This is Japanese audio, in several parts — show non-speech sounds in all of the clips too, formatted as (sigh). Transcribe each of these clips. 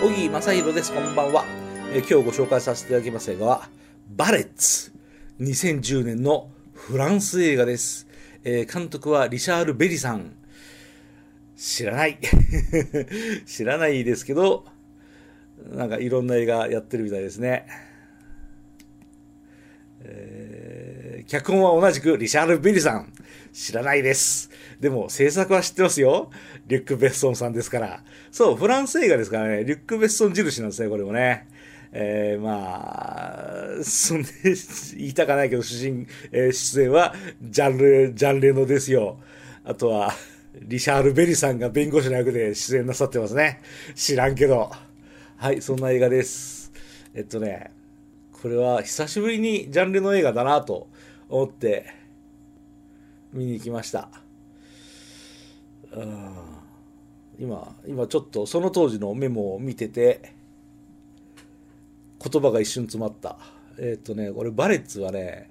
正宏です。こんばんは。え今日ご紹介させていただきます映画は、バレッツ。2010年のフランス映画です。えー監督はリシャール・ベリさん。知らない。(laughs) 知らないですけど、なんかいろんな映画やってるみたいですね。えー脚本は同じくリシャール・ベリさん。知らないです。でも制作は知ってますよ。リュック・ベッソンさんですから。そう、フランス映画ですからね。リュック・ベッソン印なんですね、これもね。えー、まあ、そんで、言いたかないけど、主人、えー出演は、ジャンル、ジャンレノですよ。あとは、リシャール・ベリさんが弁護士の役で出演なさってますね。知らんけど。はい、そんな映画です。えっとね、これは久しぶりにジャンルの映画だなと思って見に行きました。今、今ちょっとその当時のメモを見てて、言葉が一瞬詰まった。えっとね、これバレッツはね、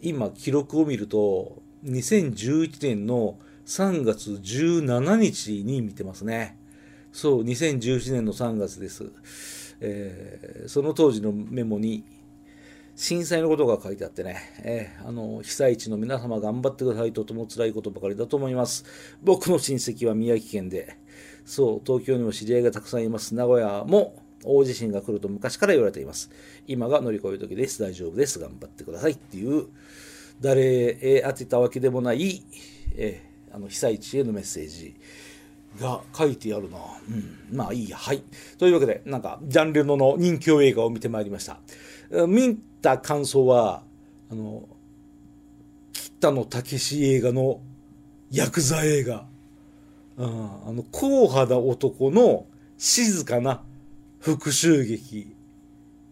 今記録を見ると、2011年の3月17日に見てますね。そう、2011年の3月です。えーその当時のメモに、震災のことが書いてあってね、えーあの、被災地の皆様頑張ってくださいとても辛いことばかりだと思います。僕の親戚は宮城県で、そう、東京にも知り合いがたくさんいます。名古屋も大地震が来ると昔から言われています。今が乗り越える時です。大丈夫です。頑張ってくださいっていう、誰へ当てたわけでもない、えーあの被災地へのメッセージが書いてあるな。うん。まあいいや。はい。というわけで、なんか、ジャンルのの人気映画を見てまいりました。見た感想は、あの、北野武映画のヤクザ映画。うん、あの、硬派な男の静かな復讐劇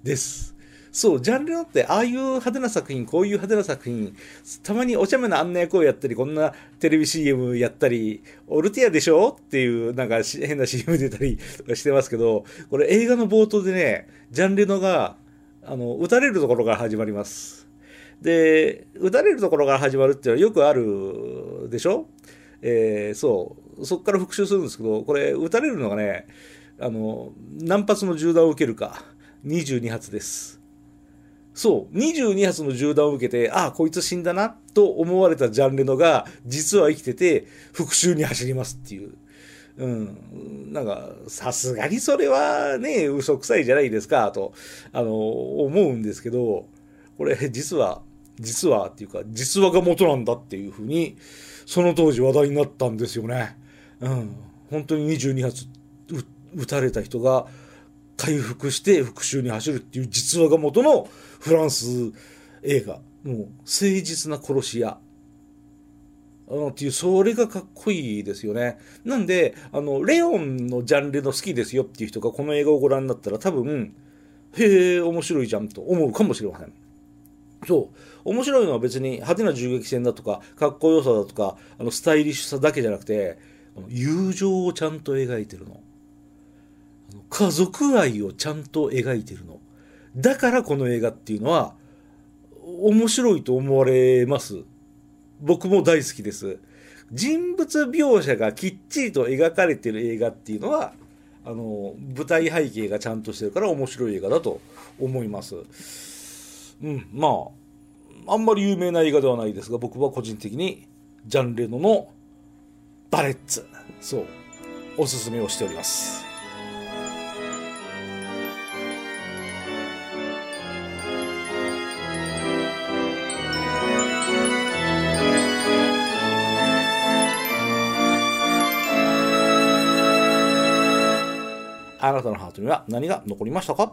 です。そう、ジャンルのって、ああいう派手な作品、こういう派手な作品、たまにお茶目な案内声やったり、こんなテレビ CM やったり、オルティアでしょ？っていう、なんか変な CM 出たりと (laughs) かしてますけど、これ映画の冒頭でね、ジャンレノが、あの、撃たれるところから始まります。で、撃たれるところから始まるっていうのはよくあるでしょ？えーそう。そこから復習するんですけど、これ、撃たれるのがね、あの、何発の銃弾を受けるか、22発です。そう、22発の銃弾を受けて、ああ、こいつ死んだな、と思われたジャンレノが、実は生きてて、復讐に走りますっていう。うん。なんか、さすがにそれはね、嘘くさいじゃないですか、と、あの、思うんですけど、これ、実は、実はっていうか、実話が元なんだっていうふうに、その当時話題になったんですよね。うん。本当に22発撃たれた人が回復して復讐に走るっていう実話が元のフランス映画。もう、誠実な殺し屋。うんっていう、それがかっこいいですよね。なんで、あの、レオンのジャンルの好きですよっていう人がこの映画をご覧になったら多分、へえ、面白いじゃんと思うかもしれません。そう。面白いのは別に派手な銃撃戦だとか、かっこよさだとか、あの、スタイリッシュさだけじゃなくて、友情をちゃんと描いてる。の家族愛をちゃんと描いてるの。だからこの映画っていうのは、面白いと思われます。僕も大好きです。人物描写がきっちりと描かれてる映画っていうのは、あの、舞台背景がちゃんとしてるから面白い映画だと思います。うん、まあ、あんまり有名な映画ではないですが、僕は個人的にジャンレノのバレッツ、そう、おすすめをしております。あなたのハートには何が残りましたか？